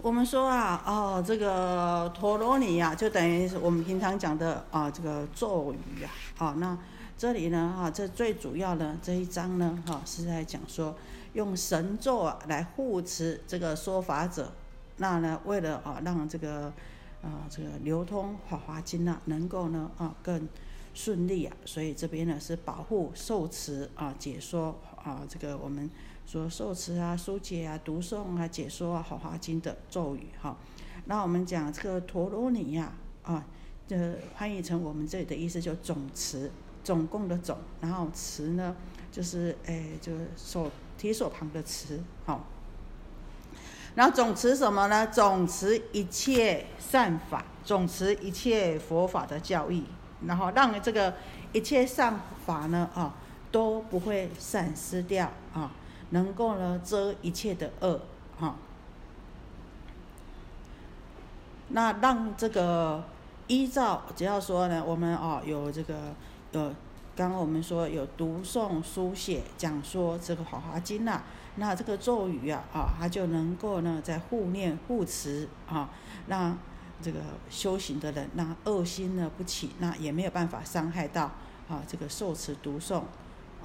我们说啊，哦，这个陀罗尼呀，就等于我们平常讲的啊，这个咒语啊，啊，那这里呢，哈，这最主要的这一章呢，哈，是在讲说用神咒啊来护持这个说法者，那呢，为了啊让这个啊这个流通法华经啊，能够呢啊更顺利啊，所以这边呢是保护受持啊解说啊这个我们。说受持啊、疏解啊、读诵啊、解说啊《法华经》的咒语哈，那我们讲这个陀罗尼呀啊，这翻译成我们这里的意思就总持，总共的总，然后持呢就是诶就是手提手旁的持好，然后总持什么呢？总持一切善法，总持一切佛法的教义，然后让这个一切善法呢啊都不会散失掉。能够呢遮一切的恶，哈。那让这个依照，只要说呢，我们哦有这个有，刚刚我们说有读诵、书写、讲说这个《法华经》呐，那这个咒语啊，啊，它就能够呢在护念、护持啊，让这个修行的人，那恶心呢不起，那也没有办法伤害到啊这个受持读诵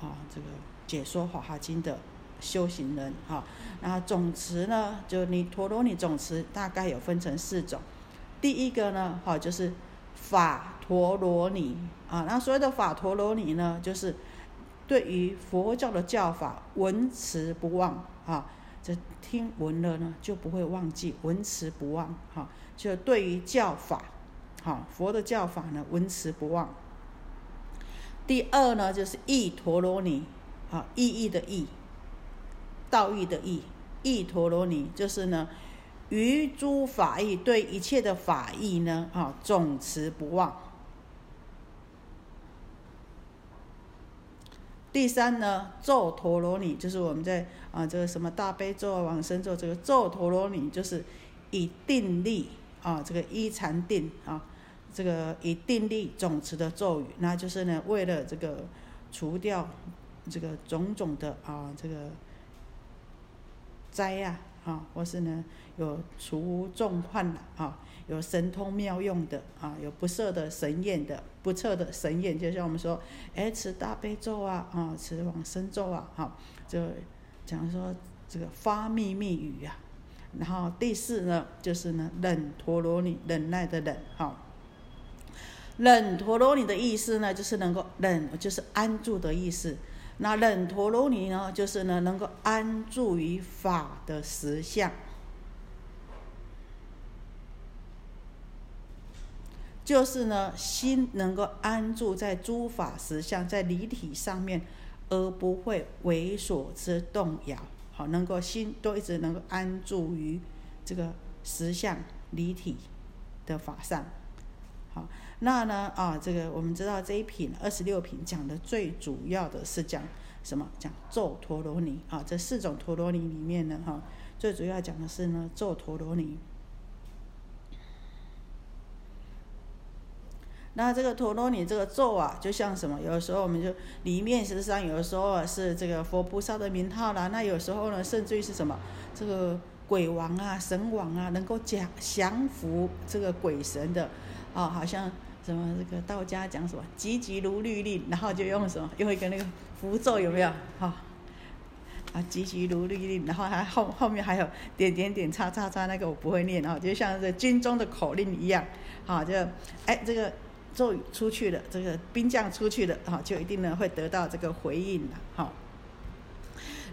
啊这个解说《法华经》的。修行人哈，那总持呢？就你陀罗尼总持大概有分成四种。第一个呢，哈，就是法陀罗尼啊。那所谓的法陀罗尼呢，就是对于佛教的教法闻持不忘啊。这听闻了呢，就不会忘记，闻持不忘哈。就对于教法，哈，佛的教法呢，闻持不忘。第二呢，就是意陀罗尼啊，意义的意。道义的义，义陀罗尼就是呢，于诸法义对一切的法义呢，啊，总持不忘。第三呢，咒陀罗尼就是我们在啊这个什么大悲咒、往生咒，这个咒陀罗尼就是以定力啊，这个一禅定啊，这个以定力总持的咒语，那就是呢，为了这个除掉这个种种的啊这个。灾呀，啊，或是呢有除众患的啊，有神通妙用的啊，有不赦的神验的，不测的神验，就像我们说，哎，持大悲咒啊，啊，持往生咒啊，哈，就讲说这个发秘密语啊。然后第四呢，就是呢忍陀罗尼，忍耐的忍，哈，忍陀罗尼的意思呢，就是能够忍，就是安住的意思。那忍陀罗尼呢，就是呢能够安住于法的实相，就是呢心能够安住在诸法实相，在离体上面，而不会为所之动摇。好，能够心都一直能够安住于这个实相离体的法上。好。那呢啊，这个我们知道这一品二十六品讲的最主要的是讲什么？讲咒陀罗尼啊，这四种陀罗尼里面呢哈，最主要讲的是呢咒陀罗尼。那这个陀罗尼这个咒啊，就像什么？有时候我们就里面实际上有的时候是这个佛菩萨的名号啦，那有时候呢，甚至于是什么？这个鬼王啊、神王啊，能够降降服这个鬼神的哦，好像。什么这个道家讲什么“急急如律令”，然后就用什么用一个那个符咒有没有？哈啊，“急急如律令”，然后还后后面还有点点点叉叉叉，那个我不会念啊，就像这军中的口令一样，哈，就哎这个咒语出去了，这个兵将出去了，哈，就一定呢会得到这个回应的，哈。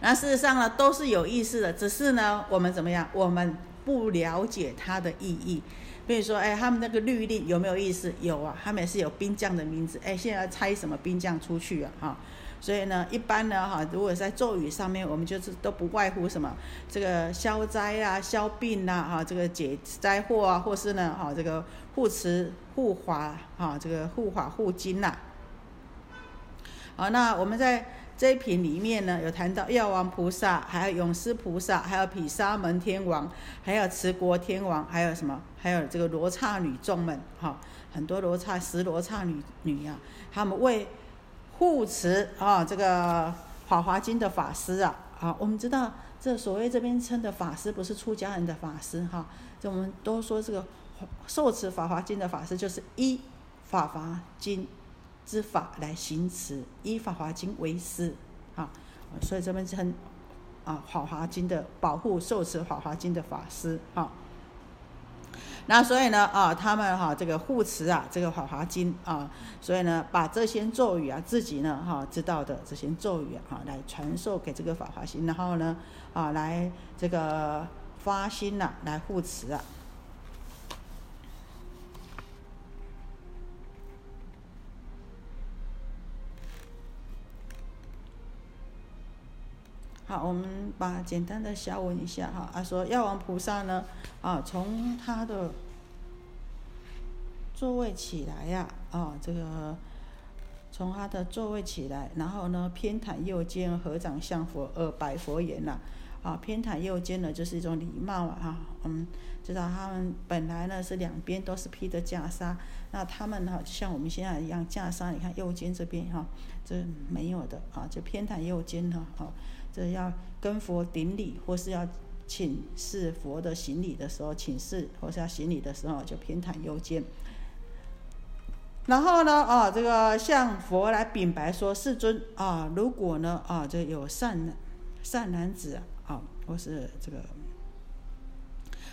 那事实上呢都是有意思的，只是呢我们怎么样？我们不了解它的意义。比如说，哎，他们那个律令有没有意思？有啊，他们也是有兵将的名字。哎，现在猜什么兵将出去啊？哈，所以呢，一般呢，哈，如果在咒语上面，我们就是都不外乎什么这个消灾啊、消病呐，哈，这个解灾祸啊，或是呢，哈，这个护持护法，哈，这个护法护经呐。好，那我们在。这一品里面呢，有谈到药王菩萨，还有勇士菩萨，还有毗沙门天王，还有持国天王，还有什么？还有这个罗刹女众们，哈，很多罗刹十罗刹女女啊，他们为护持啊这个法华经的法师啊，啊，我们知道这所谓这边称的法师，不是出家人的法师哈。这我们都说这个受持《法华经》的法师，就是一《法华经》之法来行持，依《法华经》为师啊。所以这边称啊《法华经》的保护受持《法华经》的法师啊。那所以呢，啊，他们哈这个护持啊，这个《法华经》啊，所以呢，把这些咒语啊，自己呢哈知道的这些咒语啊，来传授给这个《法华经》，然后呢，啊，来这个发心呐，来护持啊。好，我们把简单的小问一下哈。他说药王菩萨呢，啊，从他的座位起来呀，啊，这个从他的座位起来，然后呢，偏袒右肩，合掌向佛，而白佛言呐，啊，偏袒右肩呢，就是一种礼貌啊，哈，嗯，知道他们本来呢是两边都是披着袈裟，那他们呢，像我们现在一样袈裟，你看右肩这边哈，这没有的啊，就偏袒右肩呢，啊。这要跟佛顶礼，或是要请示佛的行礼的时候，请示或是要行礼的时候，就偏袒右肩。然后呢，啊，这个向佛来禀白说：“世尊啊，如果呢，啊，这有善善男子啊，或是这个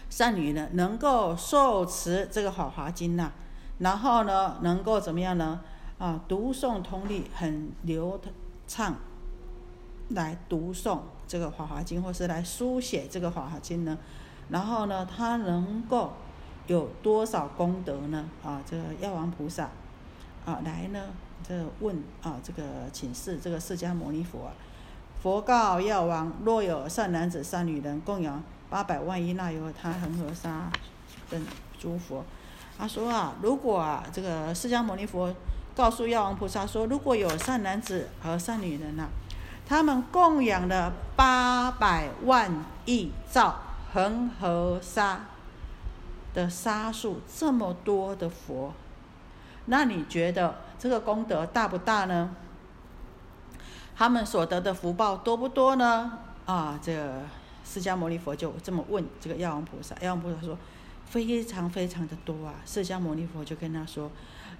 善女呢，能够受持这个法华经呐，然后呢，能够怎么样呢？啊，读诵通力很流畅。”来读诵这个《法华经》，或是来书写这个《法华经》呢？然后呢，他能够有多少功德呢？啊，这个药王菩萨啊，来呢，这问啊，这个请示这个释迦牟尼佛，佛告药王：若有善男子、善女人供养八百万亿那由他恒河沙等诸佛，他说啊，如果啊，这个释迦牟尼佛告诉药王菩萨说，如果有善男子和善女人呐。他们供养了八百万亿兆恒河沙的沙数，这么多的佛，那你觉得这个功德大不大呢？他们所得的福报多不多呢？啊，这个释迦牟尼佛就这么问这个药王菩萨，药王菩萨说非常非常的多啊。释迦牟尼佛就跟他说，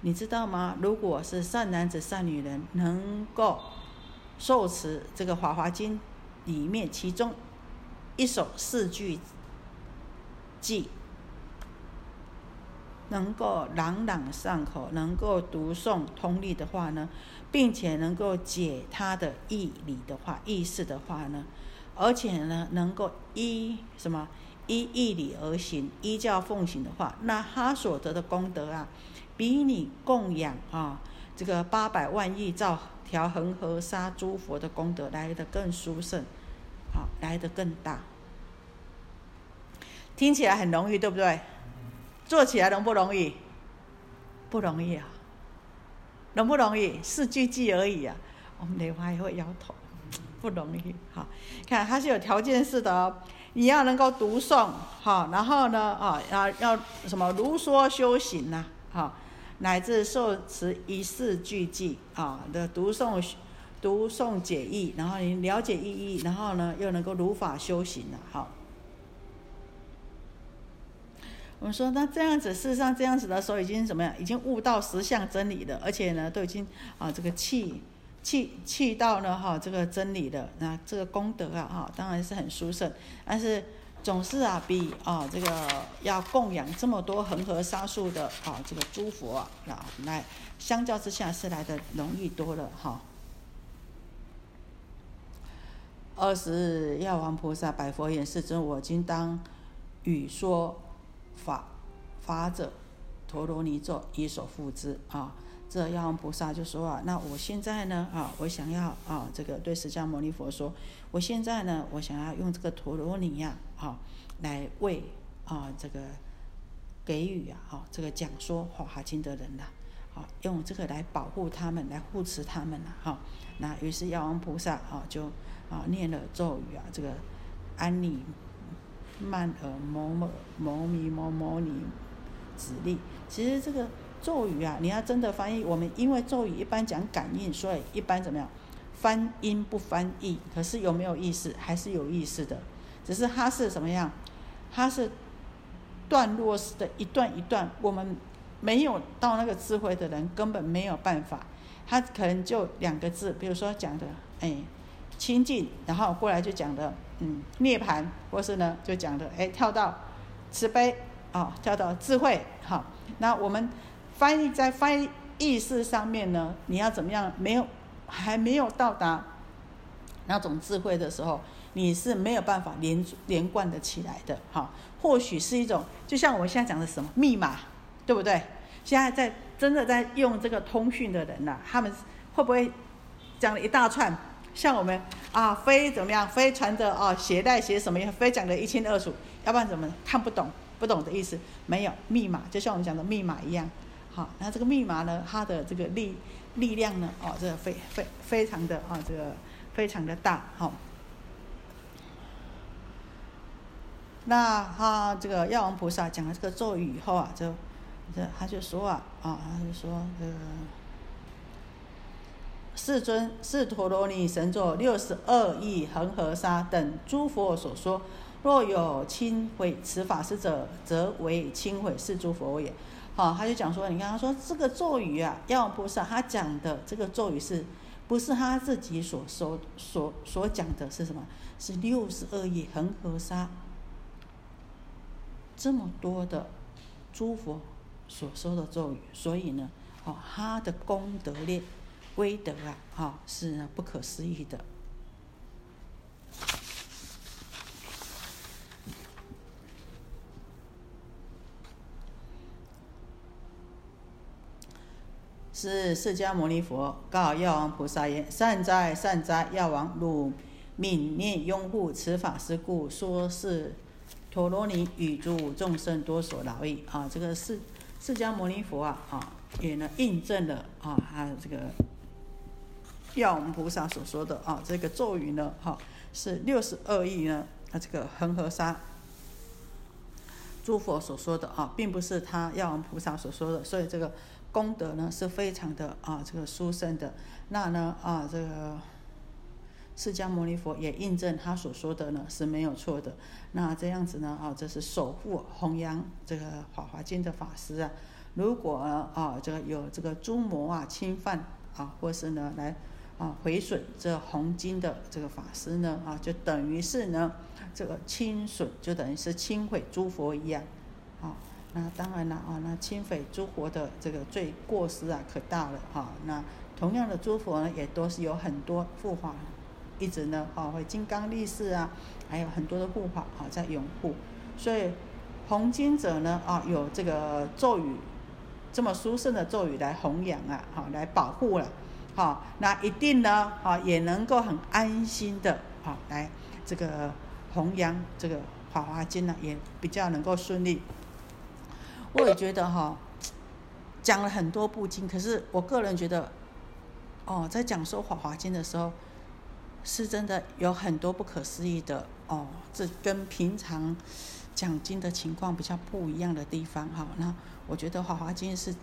你知道吗？如果是善男子、善女人能够。受持这个《法华经》里面其中一首四句偈，能够朗朗上口，能够读诵通力的话呢，并且能够解他的义理的话、意思的话呢，而且呢，能够依什么依义理而行、依教奉行的话，那他所得的功德啊，比你供养啊这个八百万亿兆。调恒河沙诸佛的功德来得更殊胜，好，来得更大。听起来很容易，对不对？做起来容不容易？不容易啊，容不容易？四句偈而已啊。我们莲花也会摇头，不容易。好，看它是有条件式的哦，你要能够读诵，好，然后呢，啊，要要什么如说修行呐，好。乃至受持一世俱寂啊的读诵、读诵解义，然后你了解意义，然后呢又能够如法修行了。好，我们说那这样子，事实上这样子的时候已经怎么样？已经悟到实相真理了，而且呢都已经啊这个气气气到呢哈这个真理的，那这个功德啊哈当然是很殊胜，但是。总是啊，比啊这个要供养这么多恒河沙数的啊这个诸佛啊，来相较之下是来的容易多了哈。二十药王菩萨百佛言：世尊，我今当语说法法者陀罗尼咒，以所付之啊。这药王菩萨就说啊，那我现在呢啊，我想要啊这个对释迦牟尼佛说，我现在呢，我想要用这个陀罗尼呀。好，来为啊这个给予啊，好这个讲说《法华经》的人呐，啊用这个来保护他们，来护持他们呐，好，那于是药王菩萨啊就啊念了咒语啊，这个安尼曼尔摩摩摩尼摩摩尼指令。其实这个咒语啊，你要真的翻译，我们因为咒语一般讲感应，所以一般怎么样翻音不翻译，可是有没有意思？还是有意思的，只是它是什么样？它是段落式的一段一段，我们没有到那个智慧的人根本没有办法。他可能就两个字，比如说讲的，哎，清净，然后过来就讲的，嗯，涅槃，或是呢就讲的，哎，跳到慈悲，啊，跳到智慧，好，那我们翻译在翻译意识上面呢，你要怎么样？没有，还没有到达那种智慧的时候，你是没有办法连连贯的起来的，哈。或许是一种，就像我们现在讲的什么密码，对不对？现在在。真的在用这个通讯的人呐，他们会不会讲了一大串？像我们啊，非怎么样，非传的啊，携带写什么，非讲的一清二楚，要不然怎么看不懂？不懂的意思没有密码，就像我们讲的密码一样。好，那这个密码呢，它的这个力力量呢，哦，这个非非非常的啊，这个非常的大。好，那他这个药王菩萨讲了这个咒语以后啊，就。这他就说啊，啊，他就说这个世尊是陀罗尼神咒六十二亿恒河沙等诸佛所说，若有轻毁此法师者，则为轻毁是诸佛也。好，他就讲说，你看他说这个咒语啊，药王菩萨他讲的这个咒语是不是他自己所说所所讲的是什么？是六十二亿恒河沙这么多的诸佛。所说的咒语，所以呢，哦，他的功德力、威德啊，哈，是不可思议的。是释迦牟尼佛告药王菩萨言：“善哉，善哉，药王，汝悯念拥护此法师故，说是陀罗尼与诸众生多所劳役。”啊，这个是。释迦牟尼佛啊，啊，也呢印证了啊，他这个药王菩萨所说的啊，这个咒语呢，哈，是六十二亿呢，啊，这个恒河沙诸佛所说的啊，并不是他药王菩萨所说的，所以这个功德呢是非常的啊，这个殊胜的。那呢啊，这个。释迦牟尼佛也印证他所说的呢是没有错的。那这样子呢，啊，这是守护弘扬这个《法华经》的法师啊。如果啊，这个有这个诸魔啊侵犯啊，或是呢来啊毁损这红经的这个法师呢，啊，就等于是呢这个侵损，就等于是侵毁诸佛一样。那当然了啊，那侵匪诸佛的这个罪过失啊可大了啊。那同样的诸佛呢，也都是有很多护法。一直呢，啊，会金刚力士啊，还有很多的护法啊，在拥护。所以弘经者呢，啊，有这个咒语，这么殊胜的咒语来弘扬啊，好，来保护了，好，那一定呢，啊，也能够很安心的，啊，来这个弘扬这个《法华经》呢，也比较能够顺利。我也觉得哈，讲了很多部经，可是我个人觉得，哦，在讲说《法华经》的时候。是真的有很多不可思议的哦，这跟平常讲经的情况比较不一样的地方哈。那我觉得《华华经》是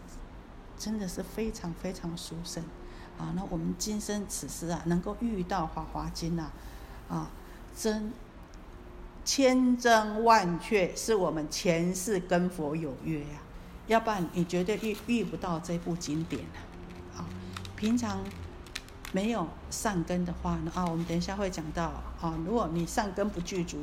真的是非常非常殊胜啊。那我们今生此世啊，能够遇到《华华经》呐，啊，真千真万确是我们前世跟佛有约呀，要不然你绝对遇遇不到这部经典的啊。平常。没有善根的话呢啊，我们等一下会讲到啊，如果你善根不具足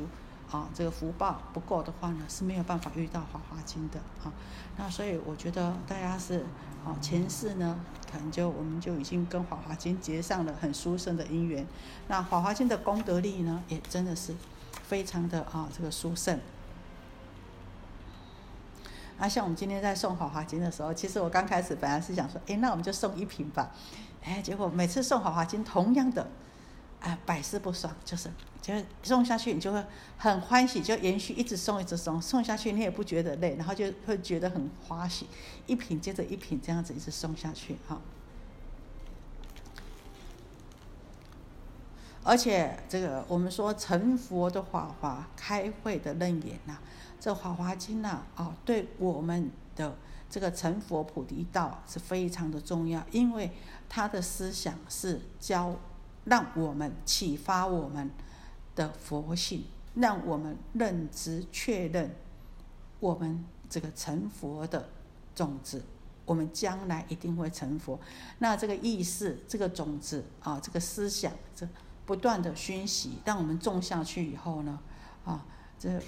啊，这个福报不够的话呢，是没有办法遇到《华华经》的啊。那所以我觉得大家是啊，前世呢，可能就我们就已经跟《华华经》结上了很殊胜的因缘。那《华华经》的功德力呢，也真的是非常的啊，这个殊胜。啊，像我们今天在送《华华经》的时候，其实我刚开始本来是想说，哎，那我们就送一瓶吧。哎，结果每次送《华华经》，同样的，啊，百试不爽，就是，就是送下去，你就会很欢喜，就延续一直送，一直送，送下去你也不觉得累，然后就会觉得很欢喜，一瓶接着一瓶这样子一直送下去，哈。而且这个我们说成佛的法华，开会的楞严呐，这《法华经》呐，啊，对我们的这个成佛菩提道是非常的重要，因为。他的思想是教让我们启发我们的佛性，让我们认知确认我们这个成佛的种子，我们将来一定会成佛。那这个意识，这个种子啊，这个思想，这不断的熏习，让我们种下去以后呢，啊，这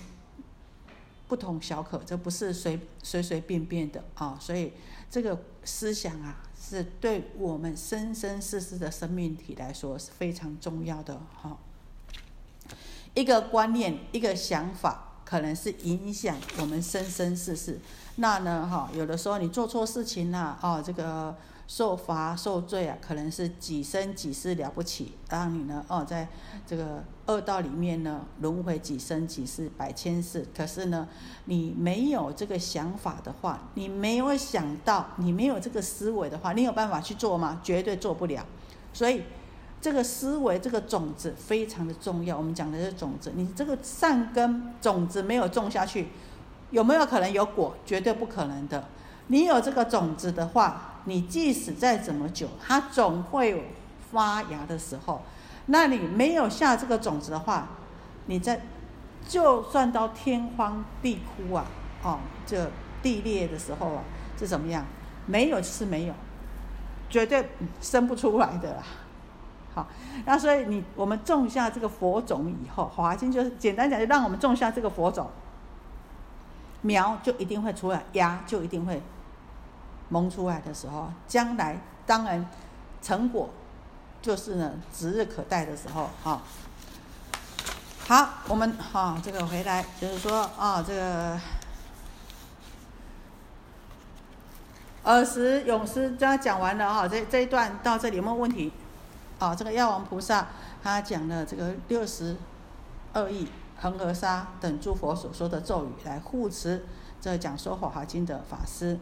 不同小可，这不是随随随便便的啊，所以这个思想啊。是对我们生生世世的生命体来说是非常重要的哈。一个观念，一个想法，可能是影响我们生生世世。那呢，哈，有的时候你做错事情了，哦，这个。受罚受罪啊，可能是几生几世了不起，让你呢哦，在这个恶道里面呢轮回几生几世百千世。可是呢，你没有这个想法的话，你没有想到，你没有这个思维的话，你有办法去做吗？绝对做不了。所以这个思维这个种子非常的重要。我们讲的是种子，你这个善根种子没有种下去，有没有可能有果？绝对不可能的。你有这个种子的话。你即使再怎么久，它总会有发芽的时候。那你没有下这个种子的话，你在就算到天荒地枯啊，哦，这地裂的时候啊，是怎么样？没有是没有，绝对生不出来的啦。好，那所以你我们种下这个佛种以后，华经就是简单讲，就让我们种下这个佛种，苗就一定会出来，芽就一定会。萌出来的时候，将来当然成果就是呢指日可待的时候啊。好，我们哈这个回来就是说啊，这个尔时永师这样讲完了哈，这这一段到这里有没有问题？啊，这个药王菩萨他讲了这个六十二亿恒河沙等诸佛所说的咒语来护持这讲说《法华经》的法师。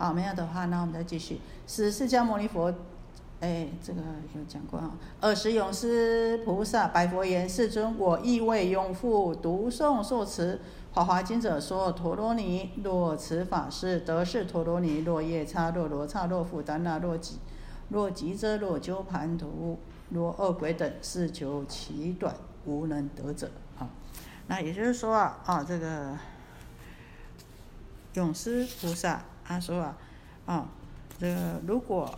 好，没有的话，那我们再继续。是释迦牟尼佛，哎，这个有讲过啊。二十勇士菩萨白佛言：世尊，我亦为拥护读诵受持华华经者说：陀罗尼若持法师得是陀罗尼，若夜叉，若罗刹，若富丹那，若吉，若吉遮，若鸠盘图，若恶鬼等，是求其短，无能得者。啊，那也就是说啊，啊，这个勇士菩萨。他说啊，啊，这个如果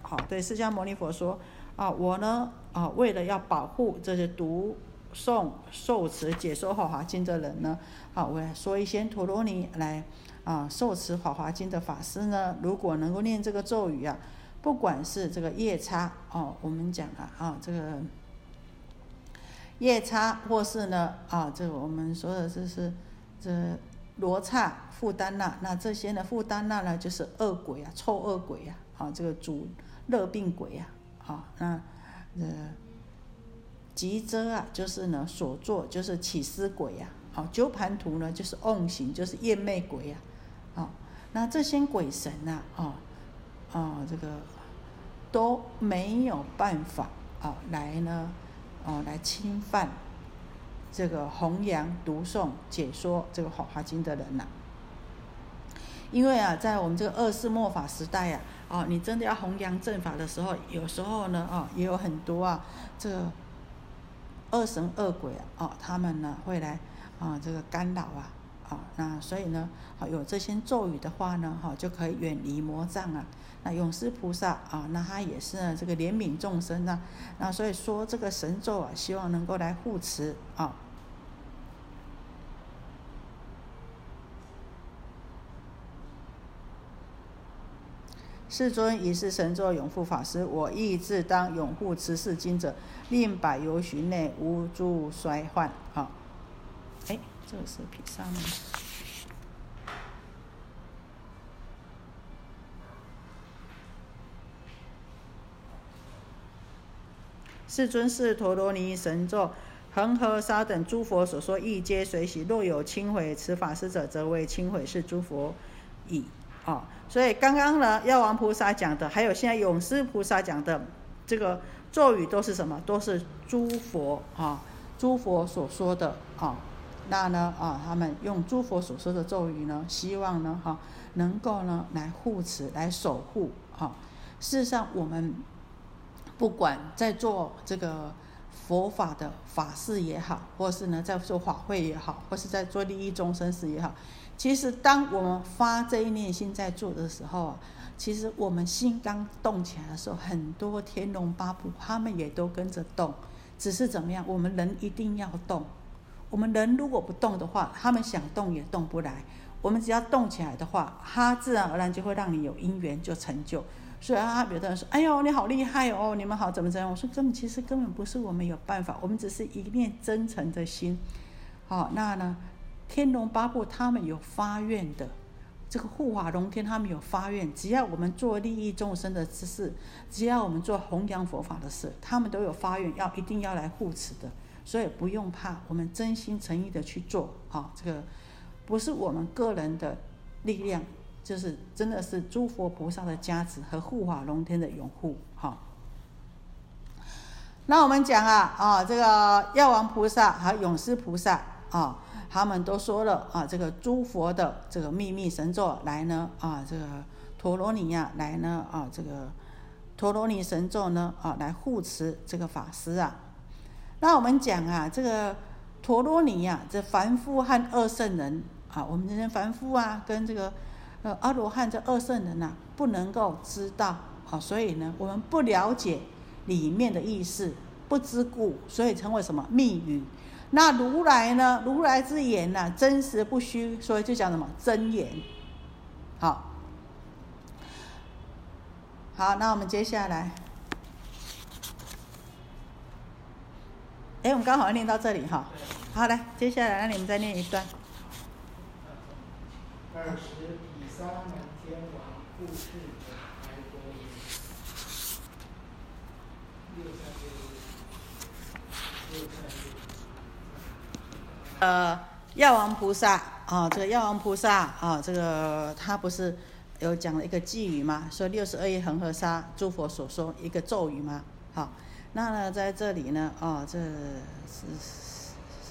好对释迦牟尼佛说啊，我呢啊，为了要保护这些读诵受持解说法华经的人呢，啊，我来说一些陀罗尼来啊受持法华经的法师呢，如果能够念这个咒语啊，不管是这个夜叉哦，我们讲啊啊这个夜叉，或是呢啊这个我们说的这是这。罗刹、富丹那，那这些呢？富丹那呢，就是恶鬼啊，臭恶鬼啊，啊，这个主热病鬼啊，啊，那呃，吉遮啊，就是呢，所作就是起思鬼呀，啊，鸠盘图呢，就是瓮行，就是厌魅鬼呀，啊，那这些鬼神呐，啊，啊，这个都没有办法啊，来呢，啊，来侵犯。这个弘扬、读诵、解说这个《法华经》的人呐，因为啊，在我们这个二世末法时代呀，哦，你真的要弘扬正法的时候，有时候呢，哦，也有很多啊，这个恶神恶鬼啊，哦，他们呢会来啊，这个干扰啊，啊，那所以呢，有这些咒语的话呢，哈，就可以远离魔障啊。那永世菩萨啊，那他也是呢，这个怜悯众生呐，那所以说这个神咒啊，希望能够来护持啊。世尊已是神咒永护法师，我亦自当永护持世经者，令百由旬内无诸衰患。啊，哎，这个是毗沙门。世尊是陀罗尼神咒恒河沙等诸佛所说亦皆随喜。若有轻毁此法师者，则为轻毁是诸佛矣。啊，所以刚刚呢，药王菩萨讲的，还有现在勇士菩萨讲的这个咒语，都是什么？都是诸佛啊，诸佛所说的啊。那呢啊，他们用诸佛所说的咒语呢，希望呢哈，能够呢来护持、来守护啊。事实上，我们不管在做这个佛法的法事也好，或是呢在做法会也好，或是在做利益众生事也好。其实，当我们发这一念心在做的时候啊，其实我们心刚动起来的时候，很多天龙八部他们也都跟着动，只是怎么样？我们人一定要动。我们人如果不动的话，他们想动也动不来。我们只要动起来的话，它自然而然就会让你有因缘就成就。所以啊，有的人说：“哎呦，你好厉害哦，你们好怎么怎样？”我说：“根本其实根本不是我们有办法，我们只是一念真诚的心。”好，那呢？天龙八部他们有发愿的，这个护法龙天他们有发愿，只要我们做利益众生的之事，只要我们做弘扬佛法的事，他们都有发愿要一定要来护持的，所以不用怕，我们真心诚意的去做好，这个不是我们个人的力量，就是真的是诸佛菩萨的加持和护法龙天的拥护哈。那我们讲啊啊，这个药王菩萨和勇士菩萨啊。他们都说了啊，这个诸佛的这个秘密神咒来呢啊，这个陀罗尼呀来呢啊，这个陀罗尼神咒呢啊来护持这个法师啊。那我们讲啊，这个陀罗尼呀，这凡夫和二圣人啊，我们这些凡夫啊，跟这个呃阿罗汉这二圣人呐，不能够知道啊，所以呢，我们不了解里面的意思，不知故，所以称为什么密语。那如来呢？如来之言呢，真实不虚，所以就讲什么真言。好，好，那我们接下来，哎，我们刚好念到这里哈。好，来，接下来，那你们再念一段。二十沙门天王故事者，还多六三六，六三六。呃，药王菩萨啊，这个药王菩萨啊，这个他不是有讲了一个寄语吗？说六十二亿恒河沙诸佛所说一个咒语吗？好，那呢，在这里呢，哦，这是是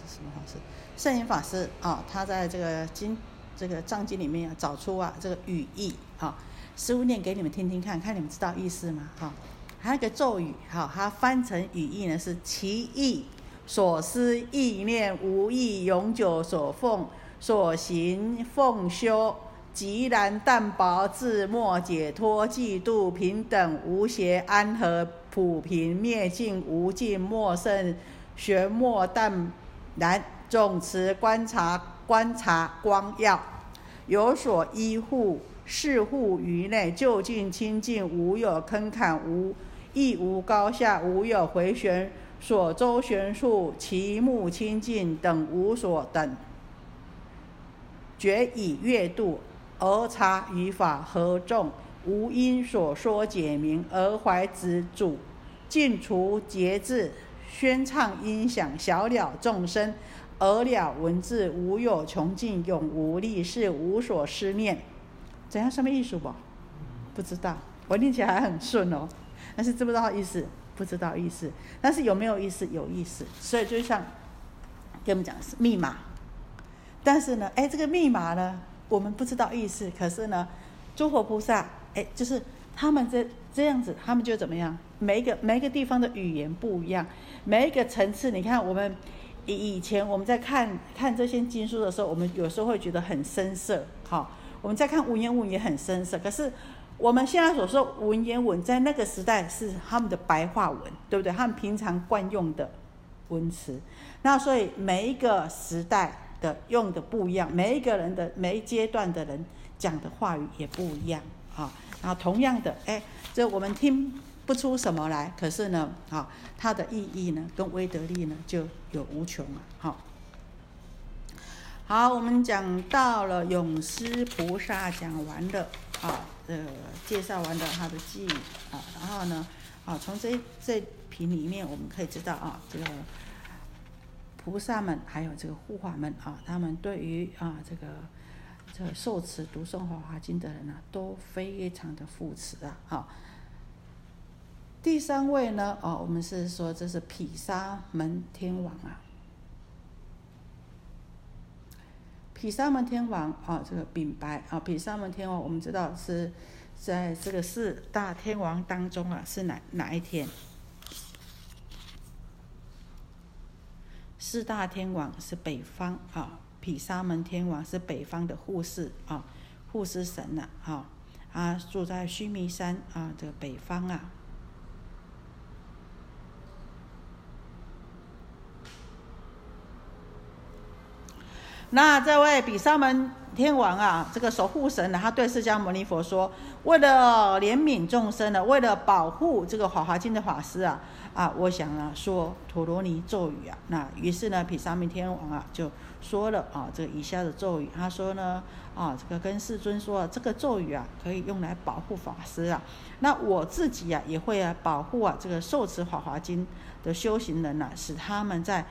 什么法师？圣严法师啊，他在这个经这个藏经里面要找出啊这个语义啊，师傅念给你们听听看看，你们知道意思吗？哈，还有个咒语，好，它翻成语义呢是其意。所思意念无意永久所奉所行奉修，极然淡薄自莫解脱嫉妒平等无邪安和普平灭尽无尽莫胜玄莫淡然总持观察观察光耀，有所依护视护于内就近清净无有坑坎无亦无高下无有回旋。所周旋数，其目清净等无所等，觉以阅度而察于法何众，无因所说解明而怀之主，尽除节制，宣唱音响，小了众生，而了文字，无有穷尽，永无立事，无所思念。怎样？什么意思不？不知道。我念起来很顺哦，但是知不知道意思？不知道意思，但是有没有意思？有意思，所以就像跟我们讲是密码，但是呢，哎，这个密码呢，我们不知道意思，可是呢，诸佛菩萨，哎，就是他们这这样子，他们就怎么样？每一个每一个地方的语言不一样，每一个层次，你看我们以以前我们在看看这些经书的时候，我们有时候会觉得很深涩，好，我们在看文言文也很深涩，可是。我们现在所说文言文，在那个时代是他们的白话文，对不对？他们平常惯用的文词。那所以每一个时代的用的不一样，每一个人的每一阶段的人讲的话语也不一样啊。然后同样的，哎，这我们听不出什么来，可是呢，啊，它的意义呢，跟威德力呢，就有无穷了。好，好，我们讲到了永师菩萨讲完了，啊。呃，介绍完了他的记忆啊，然后呢，啊，从这这品里面我们可以知道啊，这个菩萨们还有这个护法们啊，他们对于啊这个这受持读诵《法华经》的人呢，都非常的扶持啊。好，第三位呢，哦，我们是说这是毗沙门天王啊。毗沙门天王啊，这个禀白啊，毗沙门天王，我们知道是在这个四大天王当中啊，是哪哪一天？四大天王是北方啊，毗沙门天王是北方的护士啊，护士神呐啊，他住在须弥山啊，这个北方啊。那这位毗沙门天王啊，这个守护神呢，他对释迦牟尼佛说：“为了怜悯众生呢，为了保护这个《法华经》的法师啊，啊，我想呢说陀罗尼咒语啊。那于是呢，毗沙门天王啊就说了啊，这个以下的咒语。他说呢，啊，这个跟世尊说，这个咒语啊可以用来保护法师啊。那我自己啊也会啊保护啊这个受持《法华经》的修行人呐，使他们在。”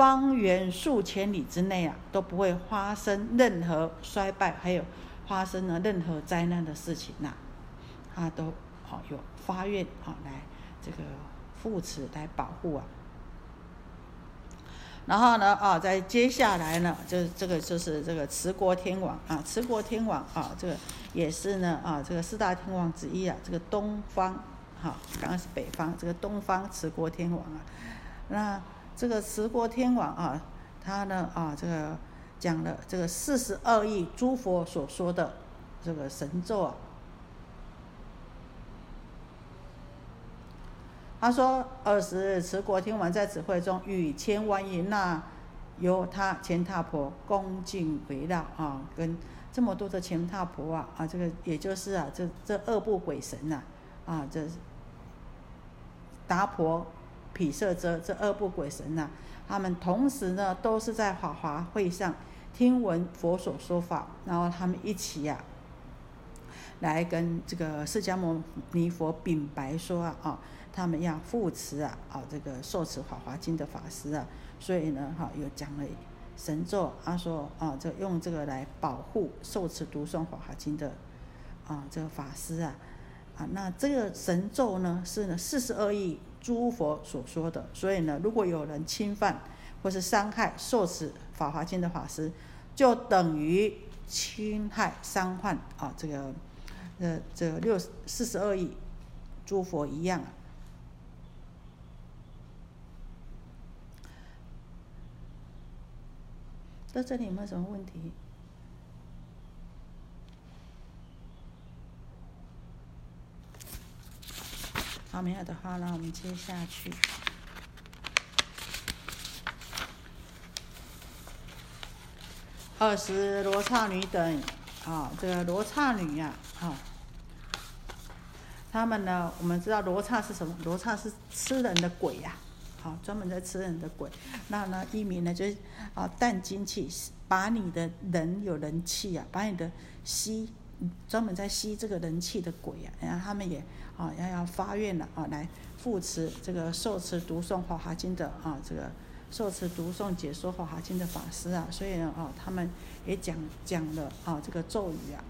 方圆数千里之内啊，都不会发生任何衰败，还有发生了任何灾难的事情呐，他都好有发愿啊，来这个扶持来保护啊。然后呢啊，在接下来呢，就这个就是这个持国天王啊，持国天王啊，这个也是呢啊，这个四大天王之一啊，这个东方哈，刚刚是北方，这个东方持国天王啊，那。这个持国天王啊，他呢啊，这个讲了这个四十二亿诸佛所说的这个神咒啊。他说：二十日持国天王在此会中，与千万亿那由他前踏婆恭敬围绕啊，跟这么多的前踏婆啊啊，这个也就是啊，这这二部鬼神呐啊，这达婆。毗舍遮这二部鬼神呐，他们同时呢都是在法华会上听闻佛所说法，然后他们一起呀，来跟这个释迦牟尼佛禀白说啊，啊，他们要护持啊，啊，这个受持法华经的法师啊，所以呢，哈，又讲了神咒，他说啊，这用这个来保护受持读诵法华经的啊，这个法师啊，啊，那这个神咒呢是呢四十二亿。诸佛所说的，所以呢，如果有人侵犯或是伤害受持《法华经》的法师，就等于侵害、伤害啊，这个呃，这六四十二亿诸佛一样啊。到这里有没有什么问题？好，没有的话，那我们接下去。二十罗刹女等，啊，这个罗刹女呀，啊，他们呢，我们知道罗刹是什么？罗刹是吃人的鬼呀，好，专门在吃人的鬼。那呢，一名呢，就是啊，淡精气，把你的人有人气呀，把你的吸，专门在吸这个人气的鬼呀，然后他们也。啊，要要发愿了啊，来扶持这个受持读诵《华华经》的啊，这个受持读诵解说《华华经》的法师啊，所以呢，啊，他们也讲讲了啊，这个咒语啊。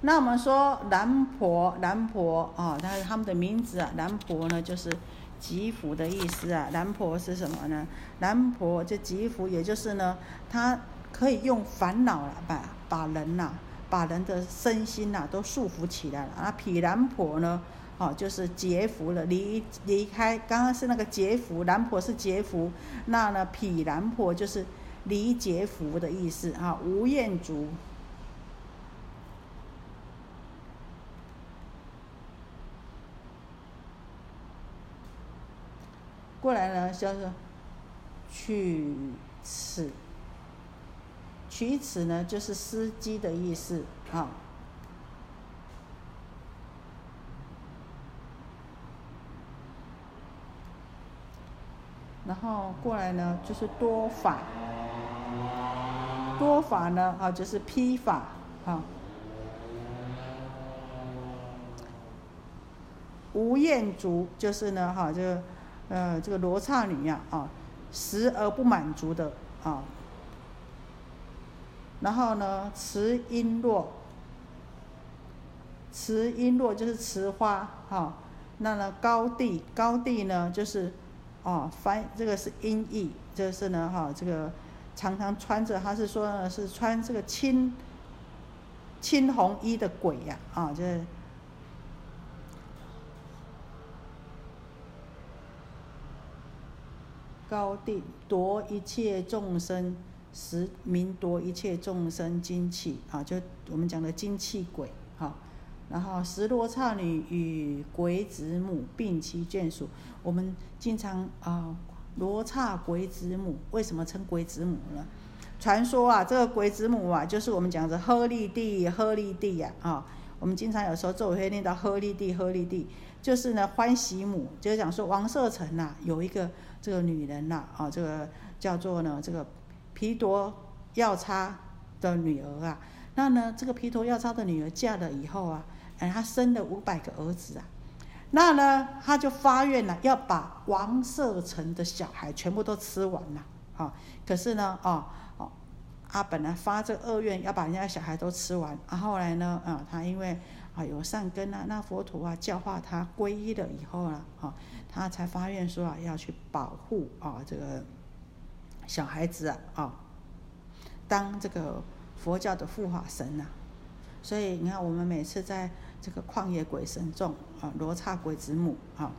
那我们说南婆，南婆啊，但是他们的名字啊，南婆呢就是吉福的意思啊。南婆是什么呢？南婆就吉福，也就是呢，他可以用烦恼了把把人呐。把人的身心呐都束缚起来了啊！毗蓝婆呢，哦，就是劫福了，离离开。刚刚是那个劫福，蓝婆是劫福，那呢，毗蓝婆就是离劫福的意思啊。无厌足过来呢，叫做去此。取此呢，就是司机的意思啊。然后过来呢，就是多法。多法呢，啊，就是批法啊。吴彦竹就是呢哈，这个呃这个罗刹女呀啊，食而不满足的啊。然后呢，持璎珞，持璎珞就是雌花哈。那呢，高地高地呢就是哦，翻这个是音译，就是呢哈，这个常常穿着，他是说呢是穿这个青青红衣的鬼呀啊，就是高地夺一切众生。十名夺一切众生精气啊，就我们讲的精气鬼哈。然后十罗刹女与鬼子母并其眷属，我们经常啊，罗刹鬼子母为什么称鬼子母呢？传说啊，这个鬼子母啊，就是我们讲的呵利帝，呵利帝呀啊。我们经常有时候咒会念到呵利帝，呵利帝，就是呢欢喜母，就是讲说王舍城呐有一个这个女人呐啊，这个叫做呢这个。皮陀要叉的女儿啊，那呢，这个皮陀要叉的女儿嫁了以后啊，哎，她生了五百个儿子啊，那呢，她就发愿了，要把王舍城的小孩全部都吃完了，啊，可是呢，哦，哦，他本来发这恶愿要把人家小孩都吃完，啊，后来呢，啊，他因为啊有善根啊，那佛陀啊教化他皈依了以后啊，啊，他才发愿说啊要去保护啊这个。小孩子啊，啊，当这个佛教的护法神呐，所以你看，我们每次在这个旷野鬼神众啊，罗刹鬼子母啊，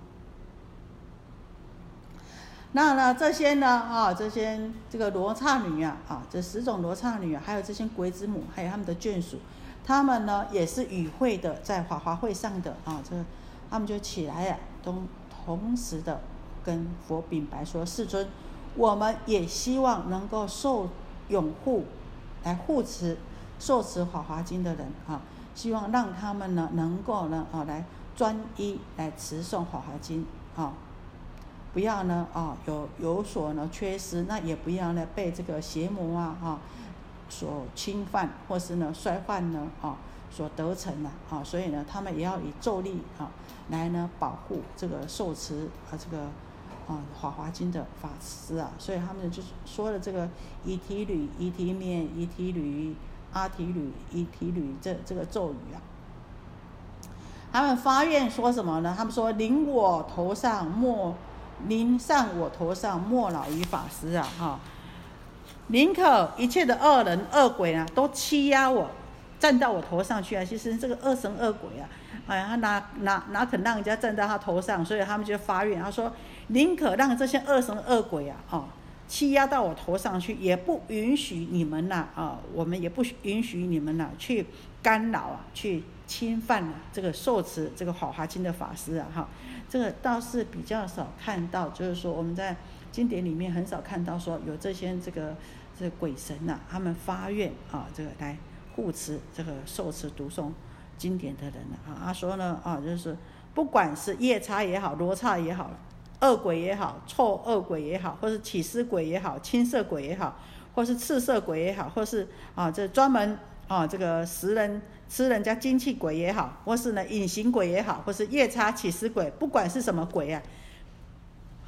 那呢这些呢啊，这些这个罗刹女啊，啊，这十种罗刹女啊，还有这些鬼子母，还有他们的眷属，他们呢也是与会的，在法华会上的啊，这他们就起来啊，都同时的跟佛禀白说：“世尊。”我们也希望能够受拥护，来护持受持《法华经》的人啊，希望让他们呢能够呢啊来专一来持诵《法华经》啊，不要呢啊有有所呢缺失，那也不要呢被这个邪魔啊啊所侵犯，或是呢衰坏呢啊所得逞了啊，所以呢他们也要以咒力啊来呢保护这个受持啊这个。啊，《华华经》的法师啊，所以他们就是说了这个以提吕、以提面、以提吕、阿提吕、以提吕这这个咒语啊。他们发愿说什么呢？他们说：“临我头上莫临上我头上莫老于法师啊！哈，宁可一切的恶人恶鬼啊都欺压我，站到我头上去啊！其实这个恶神恶鬼啊，哎呀，他哪哪哪肯让人家站在他头上？所以他们就发愿，他说。”宁可让这些恶神恶鬼啊，哦，欺压到我头上去，也不允许你们呐，啊，我们也不允许你们呐，去干扰啊，去侵犯啊，这个受持这个法华经的法师啊，哈，这个倒是比较少看到，就是说我们在经典里面很少看到说有这些这个这鬼神呐，他们发愿啊，这个来护持这个受持读诵经典的人啊，他说呢，啊，就是不管是夜叉也好，罗刹也好。恶鬼也好，臭恶鬼也好，或是起司鬼也好，青色鬼也好，或是赤色鬼也好，或是啊，这专门啊，这个食人吃人家精气鬼也好，或是呢隐形鬼也好，或是夜叉起司鬼，不管是什么鬼啊，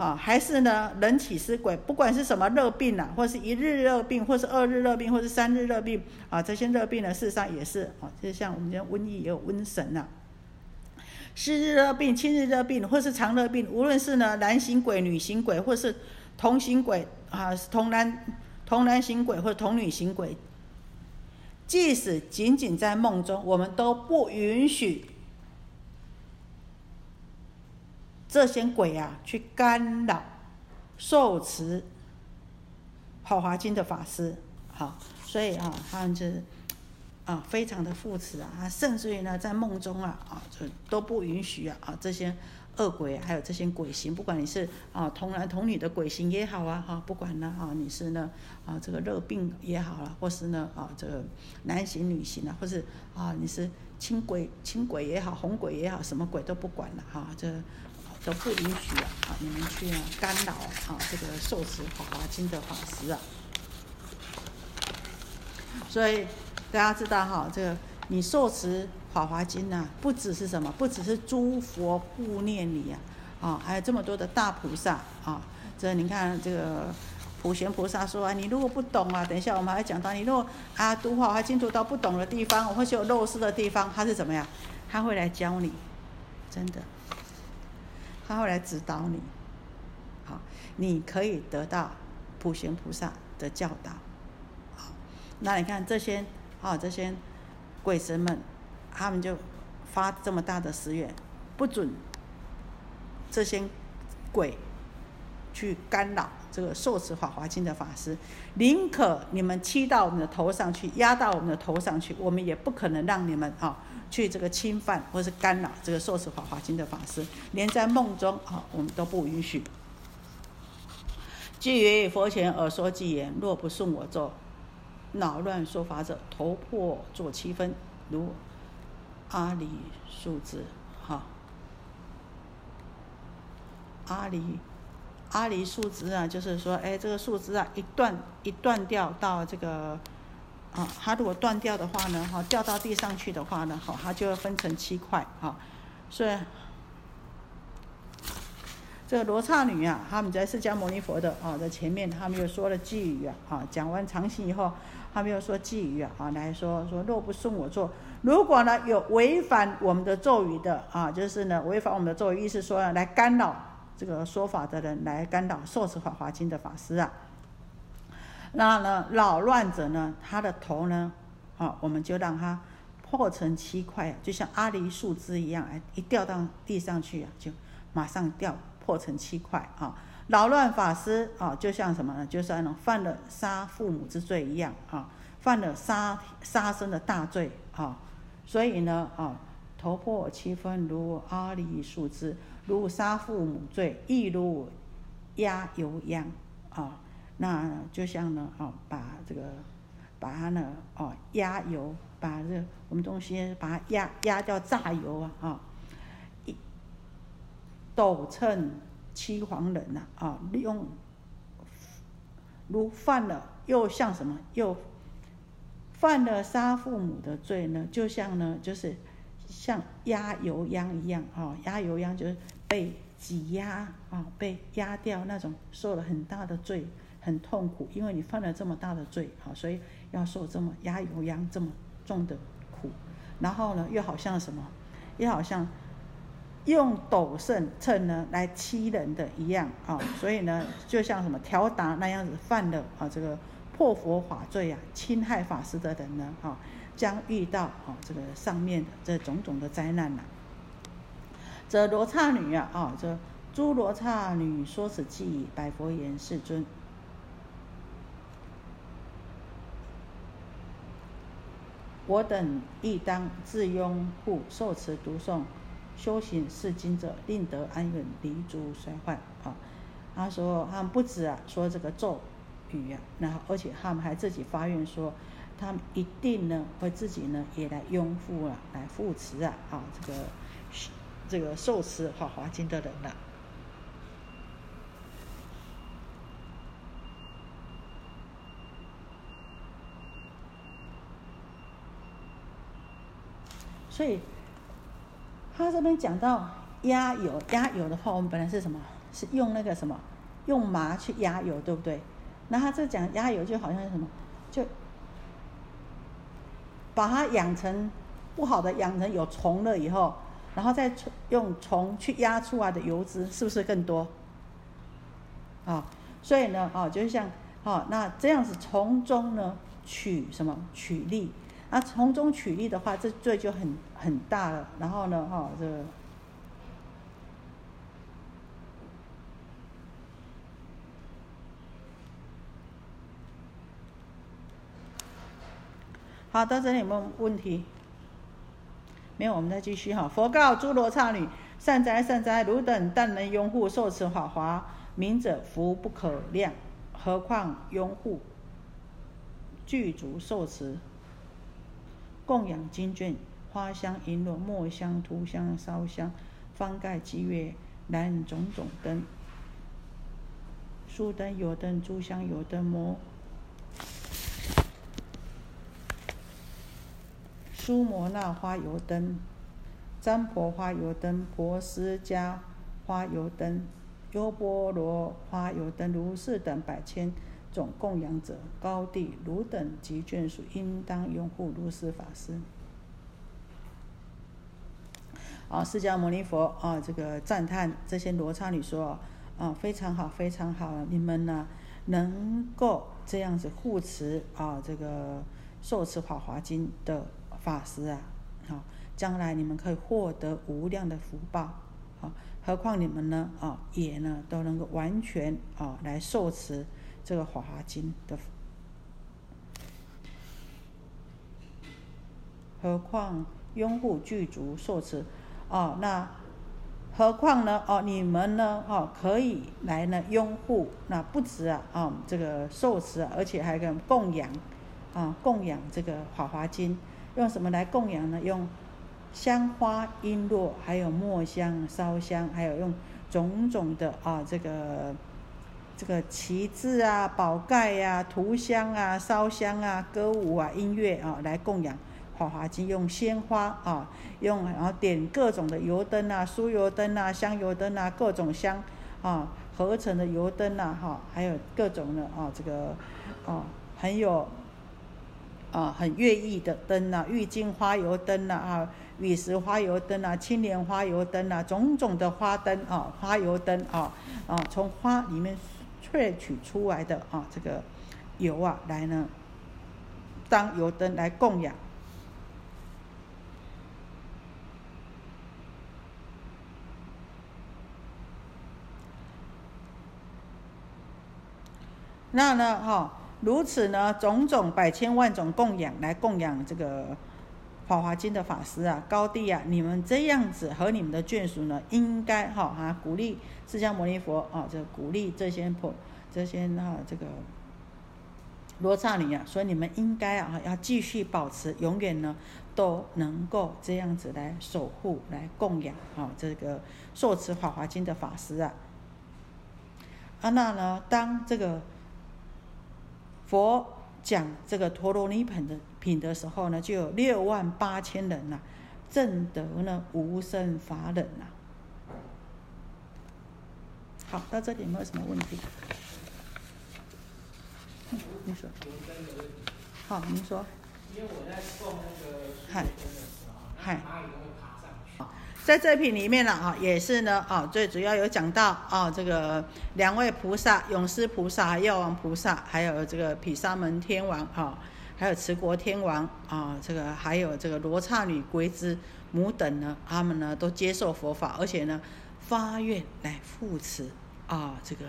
啊，还是呢人起是鬼，不管是什么热病啊，或是一日热病，或是二日热病，或是三日热病啊，这些热病呢，事实上也是啊，就像我们讲瘟疫也有瘟神呐。湿日热病、青日热病，或是长热病，无论是呢男行鬼、女行鬼，或是同行鬼啊，同男同男行鬼或同女行鬼，即使仅仅在梦中，我们都不允许这些鬼啊去干扰受持《好华经》的法师。好，所以啊，他们就是。啊，非常的护持啊，甚至于呢，在梦中啊，啊，就都不允许啊，啊，这些恶鬼，还有这些鬼形，不管你是啊童男童女的鬼形也好啊，哈，不管呢，啊，你是呢，啊，这个热病也好了，或是呢，啊，这个男形女形啊，或是啊，你是轻鬼轻鬼也好，红鬼也好，什么鬼都不管了，哈，这都不允许啊，啊，你们去干扰啊这个受持法华经的法师啊，所以。大家知道哈，这个你受持法华经呐，不只是什么，不只是诸佛护念你呀，啊，还有这么多的大菩萨啊。这你看这个普贤菩萨说啊，你如果不懂啊，等一下我们还讲到，你如果啊读法华经读到不懂的地方，或是有漏失的地方，他是怎么样？他会来教你，真的，他会来指导你，好，你可以得到普贤菩萨的教导。好，那你看这些啊，这些鬼神们。他们就发这么大的誓愿，不准这些鬼去干扰这个受持法华经的法师，宁可你们欺到我们的头上去，压到我们的头上去，我们也不可能让你们啊去这个侵犯或是干扰这个受持法华经的法师，连在梦中啊我们都不允许。至于佛前耳说偈言，若不顺我咒，恼乱说法者，头破作七分，如。阿里树枝，哈，阿里阿里树枝啊，就是说，哎，这个树枝啊，一断一断掉到这个，啊，它如果断掉的话呢，哈，掉到地上去的话呢，好，它就会分成七块，哈，所以这个罗刹女啊，他们在释迦牟尼佛的啊的前面，他们又说了偈语啊，啊，讲完长行以后，他们又说偈语啊，啊，来说说，若不顺我做。如果呢有违反我们的咒语的啊，就是呢违反我们的咒语，意思说呢来干扰这个说法的人，来干扰受持法华经的法师啊，那呢扰乱者呢，他的头呢，啊，我们就让他破成七块，就像阿梨树枝一样，哎，一掉到地上去啊，就马上掉破成七块啊。扰乱法师啊，就像什么呢？就像那种犯了杀父母之罪一样啊，犯了杀杀生的大罪啊。所以呢，啊，头破七分如阿梨树枝，如杀父母罪，亦如压油殃，啊，那就像呢，啊，把这个，把它呢，哦，压油，把这我们东西把它压压掉榨油啊，啊，一斗秤七黄人呐，啊，利用如犯了，又像什么，又。犯了杀父母的罪呢，就像呢，就是像压油秧一样哦，压油秧就是被挤压啊，被压掉那种，受了很大的罪，很痛苦，因为你犯了这么大的罪啊，所以要受这么压油秧这么重的苦。然后呢，又好像什么，又好像用斗秤秤呢来欺人的一样啊，所以呢，就像什么条达那样子犯了啊这个。破佛法罪啊，侵害法师的人呢，哈，将遇到啊这个上面的这种种的灾难呐。这罗刹女啊，啊，这诸罗刹女说此偈，百佛言：世尊，我等亦当自拥护受持读诵修行是经者，令得安稳，离诸衰患。啊，他说他们不止啊，说这个咒。语啊，然后而且他们还自己发愿说，他们一定呢会自己呢也来拥护啊，来扶持啊，啊这个这个受持《法华经》的人了。所以他这边讲到压油，压油的话，我们本来是什么？是用那个什么，用麻去压油，对不对？那他这讲压油就好像是什么，就把它养成不好的，养成有虫了以后，然后再用虫去压出来的油脂，是不是更多？啊，所以呢，啊，就是像，啊，那这样子从中呢取什么取利？那从中取利的话，这罪就很很大了。然后呢，哈，这。好，到这里有没有问题？没有，我们再继续哈。佛告诸罗刹女：善哉善哉，汝等但能拥护受持法华，明者福不可量，何况拥护具足受持，供养经卷、花香、璎珞、墨香、涂香、烧香、方盖、积月、燃种种灯、酥灯、油灯、诸香油灯、摩。苏摩那花油灯、占婆花油灯、婆斯迦花油灯、优波罗花油灯，如是等百千种供养者，高地如等及眷属，应当拥护如是法师。啊，释迦牟尼佛啊，这个赞叹这些罗刹女说啊，非常好，非常好，你们呢能够这样子护持啊，这个受持法华经的法师啊，好，将来你们可以获得无量的福报啊，何况你们呢啊，也呢都能够完全啊来受持这个法华经的，何况拥护具足受持。哦，那何况呢？哦，你们呢？哦，可以来呢拥护，那不止啊，啊，这个受持，而且还跟供养，啊，供养这个《法华经》，用什么来供养呢？用香花璎珞，还有墨香、烧香，还有用种种的啊，这个这个旗帜啊、宝盖呀、涂香啊、烧香啊、歌舞啊、音乐啊，来供养。华华经用鲜花啊，用然后点各种的油灯啊，酥油灯啊，香油灯啊，各种香啊，合成的油灯啊，哈，还有各种的啊，这个啊很有啊很悦意的灯啊，郁金花油灯啊，啊，玉石花油灯啊，青莲花油灯啊，种种的花灯啊，花油灯啊啊，从花里面萃取出来的啊这个油啊，来呢当油灯来供养。那呢，哈，如此呢，种种百千万种供养来供养这个《法华经》的法师啊，高地啊，你们这样子和你们的眷属呢，应该哈啊，鼓励释迦牟尼佛啊，这鼓励这些婆这些啊这个罗刹女啊，所以你们应该啊，要继续保持，永远呢都能够这样子来守护、来供养啊，这个受持《法华经》的法师啊。啊，那呢，当这个。佛讲这个陀罗尼品的品的时候呢，就有六万八千人呐，证得呢无生法忍呐。好，到这里有没有什么问题？你说。好，您说。因为我在送那个嗨，嗨。在这品里面呢，啊，也是呢，啊，最主要有讲到啊，这个两位菩萨，勇士菩萨、药王菩萨，还有这个毗沙门天王，啊，还有持国天王，啊，这个还有这个罗刹女鬼子母等呢，他们呢都接受佛法，而且呢发愿来护持啊，这个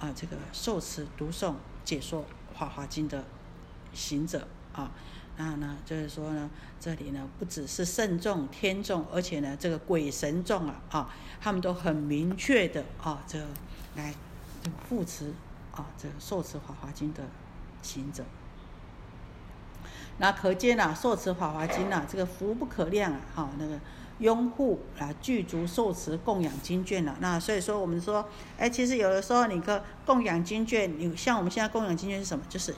啊，这个受持读诵解说《华华经》的行者啊。那呢，就是说呢，这里呢不只是圣众、天众，而且呢，这个鬼神众啊，啊，他们都很明确的啊，这来护持啊，这个受持法华经的行者。那可见啊，受持法华经啊，这个福不可量啊，哈，那个拥护啊，具足受持供养经卷了。那所以说，我们说，哎，其实有的时候你个供养经卷，你像我们现在供养经卷是什么？就是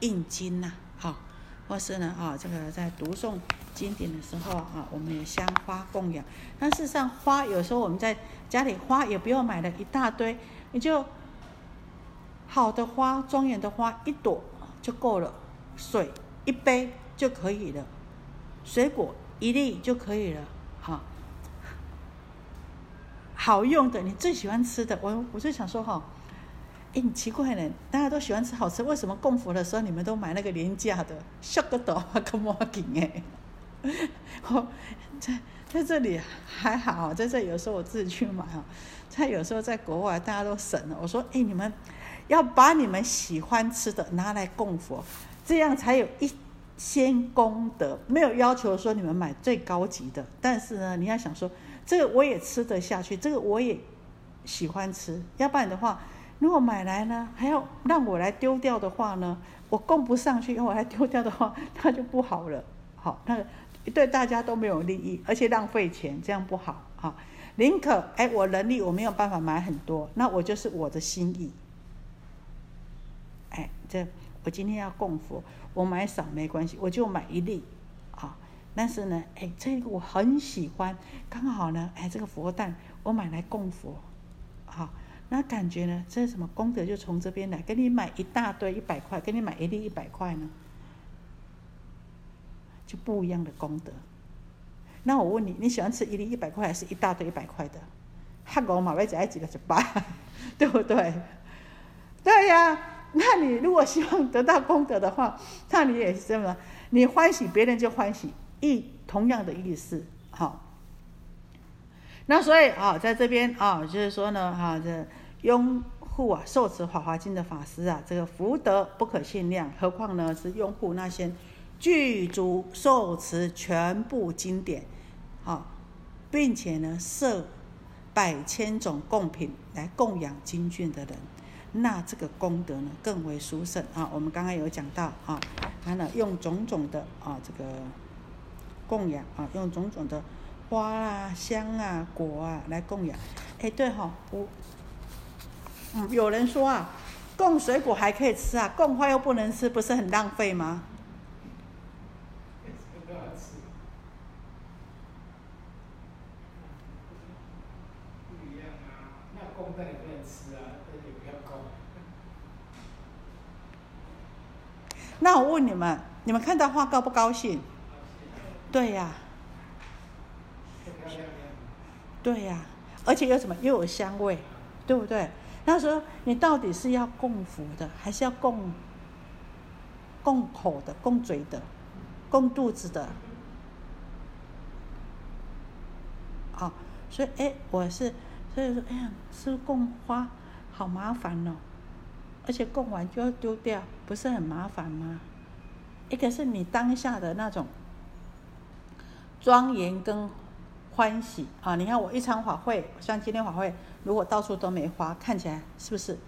印经呐，哈。或是呢，啊，这个在读诵经典的时候啊，我们也香花供养。但事实上，花有时候我们在家里花也不要买了一大堆，你就好的花、庄严的花一朵就够了，水一杯就可以了，水果一粒就可以了，哈。好用的，你最喜欢吃的，我我就想说哈。哎，你奇怪呢，大家都喜欢吃好吃，为什么供佛的时候你们都买那个廉价的？笑个头，可莫紧哎！我 在在这里还好，在这有时候我自己去买啊。在有时候在国外，大家都省了。我说，哎，你们要把你们喜欢吃的拿来供佛，这样才有一先功德。没有要求说你们买最高级的，但是呢，你要想说，这个我也吃得下去，这个我也喜欢吃，要不然的话。如果买来呢，还要让我来丢掉的话呢，我供不上去，我来丢掉的话，那就不好了。好，那个对大家都没有利益，而且浪费钱，这样不好。哈，宁可哎，我能力我没有办法买很多，那我就是我的心意。哎，这我今天要供佛，我买少没关系，我就买一粒，啊，但是呢，哎，这个我很喜欢，刚好呢，哎，这个佛蛋我买来供佛，好，那感觉呢，这什么功德就从这边来，给你买一大堆一百块，给你买一粒一百块呢，就不一样的功德。那我问你，你喜欢吃一粒一百块，还是一大堆一百块的？汉狗马尾仔几个就八，对不对？对呀，那你如果希望得到功德的话，那你也是这么，你欢喜别人就欢喜。意同样的意思，好。那所以啊，在这边啊，就是说呢，哈，这拥护啊，受持《法华经》的法师啊，这个福德不可限量，何况呢是拥护那些具足受持全部经典，好，并且呢设百千种供品来供养经卷的人，那这个功德呢更为殊胜啊。我们刚刚有讲到啊，他呢用种种的啊这个。供养啊，用种种的花啊、香啊、果啊来供养。哎，对哈，我嗯，有人说啊，供水果还可以吃啊，供花又不能吃，不是很浪费吗？那我问你们，你们看到花高不高兴？对呀，对呀，而且有什么又有香味，对不对？那时候你到底是要供福的，还是要供供口的、供嘴的、供肚子的？啊，所以哎，我是所以说，哎呀，是供花好麻烦哦，而且供完就要丢掉，不是很麻烦吗？一个是你当下的那种。庄严跟欢喜啊！你看我一场法会，像今天法会，如果到处都没花，看起来是不是？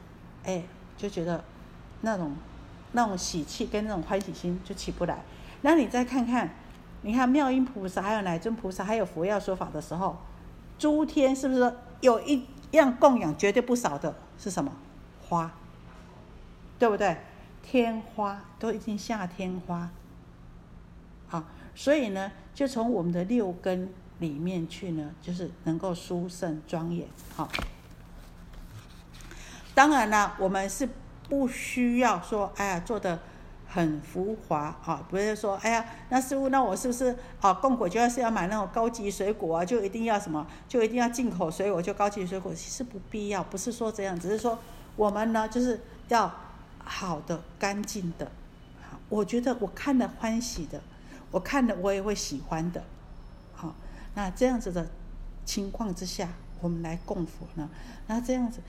哎，就觉得那种那种喜气跟那种欢喜心就起不来。那你再看看，你看妙音菩萨，还有乃尊菩萨，还有佛要说法的时候，诸天是不是有一样供养绝对不少的？是什么？花，对不对？天花都已经下天花，好。所以呢，就从我们的六根里面去呢，就是能够殊胜庄严。好，当然啦，我们是不需要说，哎呀，做的很浮华啊，不是说，哎呀，那师傅，那我是不是啊，供果就要是要买那种高级水果啊，就一定要什么，就一定要进口水果，就高级水果，其实不必要，不是说这样，只是说我们呢，就是要好的、干净的。好，我觉得我看了欢喜的。我看了，我也会喜欢的，好，那这样子的情况之下，我们来供佛呢，那这样子，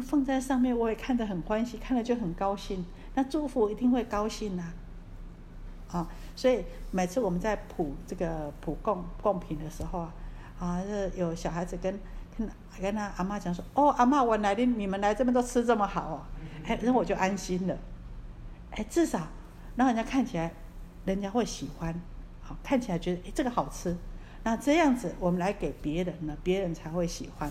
放在上面，我也看得很欢喜，看了就很高兴，那祝福一定会高兴呐，啊，所以每次我们在普这个普供供品的时候啊，啊，有小孩子跟跟跟他阿妈讲说，哦，阿妈，我来的，你们来这边都吃这么好哦，哎，那我就安心了，哎，至少让人家看起来。人家会喜欢，好看起来觉得哎这个好吃，那这样子我们来给别人呢，别人才会喜欢。